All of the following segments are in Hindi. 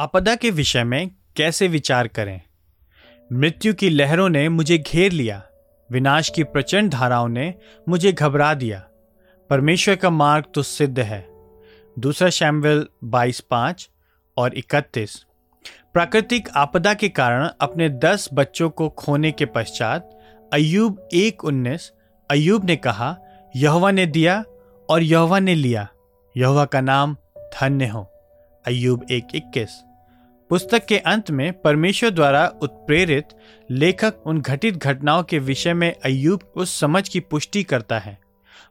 आपदा के विषय में कैसे विचार करें? मृत्यु की लहरों ने मुझे घेर लिया, विनाश की प्रचंड धाराओं ने मुझे घबरा दिया। परमेश्वर का मार्ग तो सिद्ध है। दूसरा शैमवेल बाईस पाँच और इकतीस। प्राकृतिक आपदा के कारण अपने दस बच्चों को खोने के पश्चात अयूब एक उन्नीस अयूब ने कहा, यहवा ने दिया और यहवा ने लिया। यहवा का नाम धन्य हो। अयूब एक इक्कीस। पुस्तक के अंत में परमेश्वर द्वारा उत्प्रेरित लेखक उन घटित घटनाओं के विषय में अयूब उस समझ की पुष्टि करता है।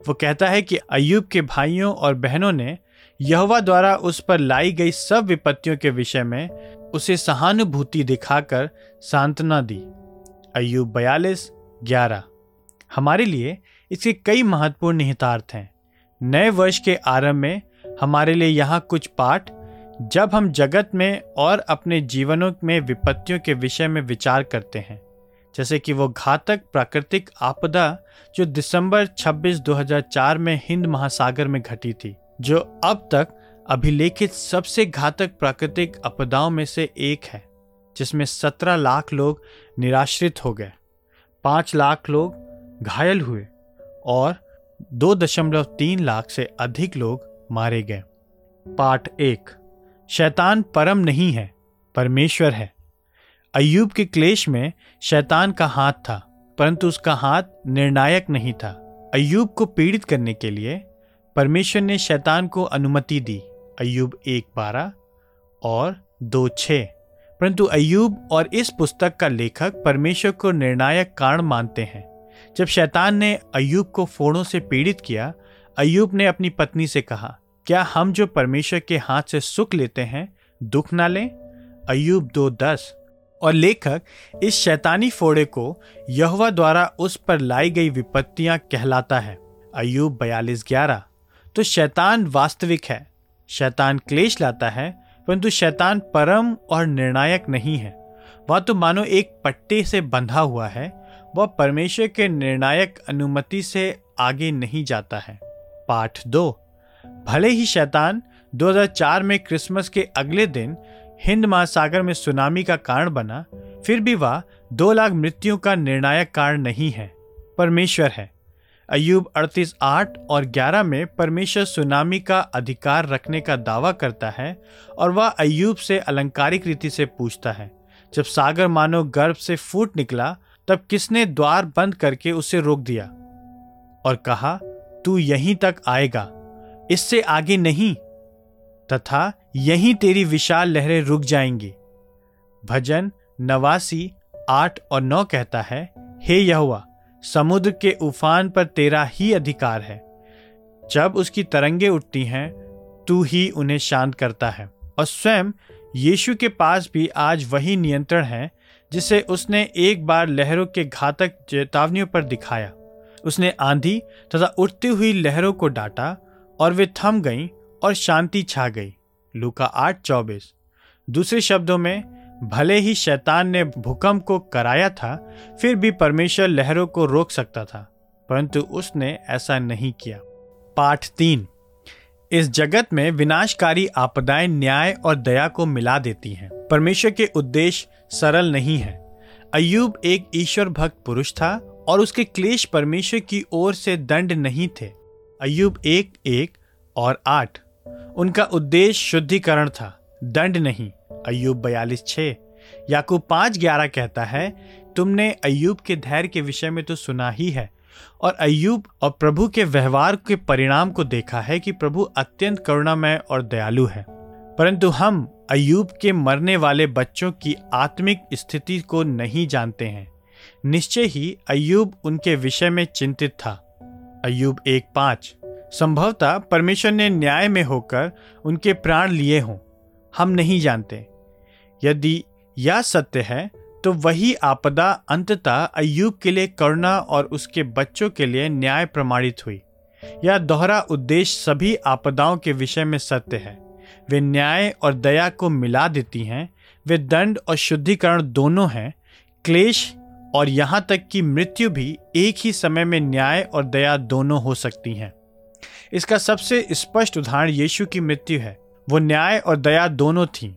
वो कहता है कि अयूब के भाइयों और बहनों ने यहवा द्वारा उस पर लाई गई सब विपत्तियों के विषय में उसे सहानुभूति दिखाकर सांत्वना दी। अयूब बयालीस, ग्यारह। हमारे लिए इसके कई महत्वपूर्ण निहितार्थ हैं। नए वर्ष के आरंभ में हमारे लिए यहाँ कुछ पाठ जब हम जगत में और अपने जीवनों में विपत्तियों के विषय में विचार करते हैं, जैसे कि वो घातक प्राकृतिक आपदा जो दिसंबर 26 2004 में हिंद महासागर में घटी थी, जो अब तक अभिलेखित सबसे घातक प्राकृतिक आपदाओं में से एक है, जिसमें 17 लाख लोग निराश्रित हो गए, पाँच लाख लोग घायल हुए और दो दशमलव तीन लाख से अधिक लोग मारे गए। पार्ट एक शैतान परम नहीं है, परमेश्वर है। अयूब के क्लेश में शैतान का हाथ था, परंतु उसका हाथ निर्णायक नहीं था। अयूब को पीड़ित करने के लिए परमेश्वर ने शैतान को अनुमति दी अयूब एक बारह और दो छ परंतु अयूब और इस पुस्तक का लेखक परमेश्वर को निर्णायक कारण मानते हैं। जब शैतान ने अयूब को फोड़ों से पीड़ित किया अयूब ने अपनी पत्नी से कहा क्या हम जो परमेश्वर के हाथ से सुख लेते हैं, दुख ना लें? अयूब दो दस। और लेखक, इस शैतानी फोड़े को यहवा द्वारा उस पर लाई गई विपत्तियाँ कहलाता है। अयूब बयालीस ग्यारह। तो शैतान वास्तविक है। शैतान क्लेश लाता है, परंतु शैतान परम और निर्णायक नहीं है। वह तो मानो एक पट्टे से बंधा हुआ है, वह परमेश्वर के निर्णायक अनुमति से आगे नहीं जाता है। पाठ दो। भले ही शैतान 2004 में क्रिसमस के अगले दिन हिंद महासागर में सुनामी का कारण बना, फिर भी वह दो लाख मृत्युओं का निर्णायक कारण नहीं है, परमेश्वर है। अयूब अड़तीस आठ और ग्यारह में परमेश्वर सुनामी का अधिकार रखने का दावा करता है और वह अयूब से अलंकारिक रीति से पूछता है, जब सागर मानो गर्भ से फूट निकला, तब किसने द्वार बंद करके उसे रोक दिया? और कहा, तू यहीं तक आएगा। इससे आगे नहीं, तथा यहीं तेरी विशाल लहरें रुक जाएँगी। भजन नवासी आठ और नौ कहता है, हे यहुआ समुद्र के उफान पर तेरा ही अधिकार है। जब उसकी तरंगे उठती हैं, तू ही उन्हें शांत करता है। और स्वयं यीशु के पास भी आज वही नियंत्रण है, जिसे उसने एक बार लहरों के घातक चेतावनियों पर दिखाया। उसने आंधी तथा उठती हुई लहरों को डांटा और वे थम गईं और शांति छा गई। लूका आठ, चौबीस। दूसरे शब्दों में, भले ही शैतान ने भूकंप को कराया था, फिर भी परमेश्वर लहरों को रोक सकता था, परंतु उसने ऐसा नहीं किया। पाठ तीन। इस जगत में विनाशकारी आपदाएँ न्याय और दया को मिला देती हैं। परमेश्वर के उद्देश्य सरल नहीं है। अयुब एक ईश्वर भक्त पुरुष था और उसके क्लेश परमेश्वर की ओर से दंड नहीं थे। अयुब एक एक और आठ। उनका उद्देश्य शुद्धिकरण था, दंड नहीं। अयुब बयालीस छ। याकूब पाँच ग्यारह कहता है, तुमने अयुब के धैर्य के विषय में तो सुना ही है, और अयुब और प्रभु के व्यवहार के परिणाम को देखा है कि प्रभु अत्यंत करुणामय और दयालु है। परंतु हम अयुब के मरने वाले बच्चों की आत्मिक स्थिति को नहीं जानते हैं। निश्चय ही अयुब उनके विषय में चिंतित था। अयुब एक पाँच, संभवतः परमेश्वर ने न्याय में होकर उनके प्राण लिए हों, हम नहीं जानते। यदि यह सत्य है तो वही आपदा अंततः अयुब के लिए करुणा और उसके बच्चों के लिए न्याय प्रमाणित हुई। यह दोहरा उद्देश्य सभी आपदाओं के विषय में सत्य है। वे न्याय और दया को मिला देती हैं, वे दंड और शुद्धिकरण दोनों हैं, क्लेश और यहाँ तक कि मृत्यु भी एक ही समय में न्याय और दया दोनों हो सकती हैं। इसका सबसे स्पष्ट उदाहरण यीशु की मृत्यु है। वो न्याय और दया दोनों थी।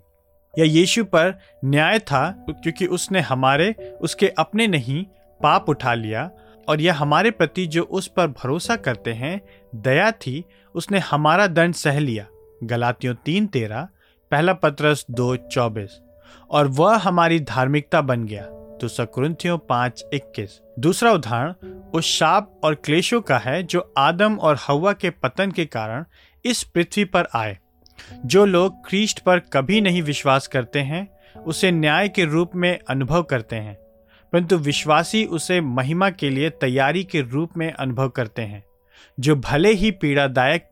या यीशु पर न्याय था क्योंकि उसने हमारे, उसके अपने नहीं, पाप उठा लिया और यह हमारे प्रति जो उस पर भरोसा करते हैं, दया थी, उसने हमारा दंड सह लिया। गलातियों तीन तेरह, पहला पत्रस दो चौबीस। और वह हमारी धार्मिकता बन गया। दूसरा कुरुंथियों पाँच इक्कीस। दूसरा उदाहरण, उस शाप और क्लेशों का है जो आदम और हवा के पतन के कारण इस पृथ्वी पर आए। जो लोग क्रीस्ट पर कभी नहीं विश्वास करते हैं, उसे न्याय के रूप में अनुभव करते हैं, परंतु विश्वासी उसे महिमा के लिए तैयारी के रूप में अनुभव करते हैं, जो भले ही पीड़ादायक,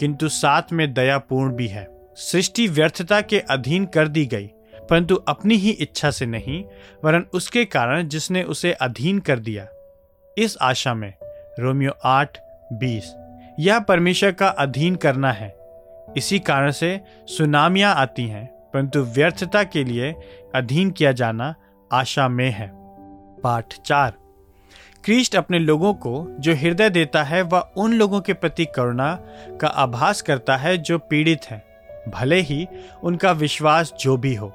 किंतु साथ में दयापूर्ण भी है। सृष्टि व्यर्थता के अधीन कर दी गई। परंतु अपनी ही इच्छा से नहीं, वरन उसके कारण जिसने उसे अधीन कर दिया। इस आशा में, रोमियो आठ, बीस यह परमेश्वर का अधीन करना है। इसी कारण से सुनामियाँ आती हैं, परंतु व्यर्थता के लिए अधीन किया जाना आशा में है। पाठ चार, क्रिस्ट अपने लोगों को जो हृदय देता है, वह उन लोगों के प्रति करुणा का आभास करता है जो पीड़ित हैं। भले ही उनका विश्वास जो भी हो।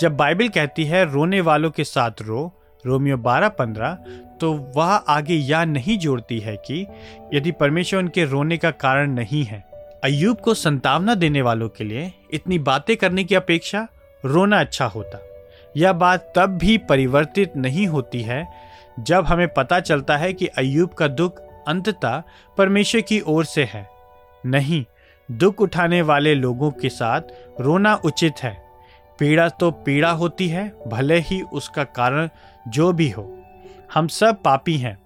जब बाइबल कहती है, रोने वालों के साथ रो, रोमियो बारह पंद्रह तो वह आगे यह नहीं जोड़ती है कि यदि परमेश्वर उनके रोने का कारण नहीं है अयूब को संतावना देने वालों के लिए इतनी बातें करने की अपेक्षा रोना अच्छा होता। यह बात तब भी परिवर्तित नहीं होती है, जब हमें पता चलता है कि अयूब का दुख अंततः परमेश्वर की ओर से है। नहीं, दुख उठाने वाले लोगों के साथ रोना उचित है। पीड़ा तो पीड़ा होती है, भले ही उसका कारण जो भी हो। हम सब पापी हैं।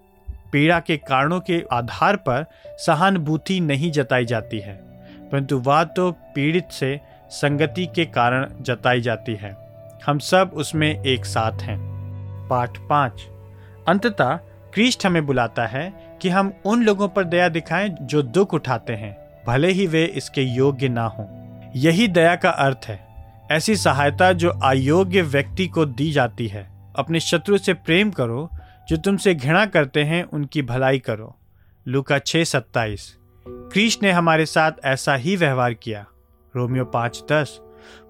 पीड़ा के कारणों के आधार पर सहानुभूति नहीं जताई जाती है, परंतु वह तो पीड़ित से संगति के कारण जताई जाती है। हम सब उसमें एक साथ हैं। पाठ पाँच। अंततः क्रिस्ट हमें बुलाता है कि हम उन लोगों पर दया दिखाएँ जो दुख उठाते हैं, भले ही वे इसके योग्य ना हों। यही दया का अर्थ है। ऐसी सहायता जो अयोग्य व्यक्ति को दी जाती है। अपने शत्रु से प्रेम करो, जो तुमसे घृणा करते हैं, उनकी भलाई करो। लुका छः सत्ताईस। क्रीश ने हमारे साथ ऐसा ही व्यवहार किया। रोमियो पाँच दस।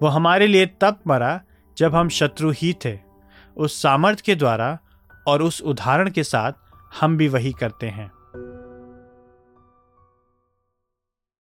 वो हमारे लिए तब मरा जब हम शत्रु ही थे। उस सामर्थ्य के द्वारा और उस उदाहरण के साथ हम भी वही करते हैं।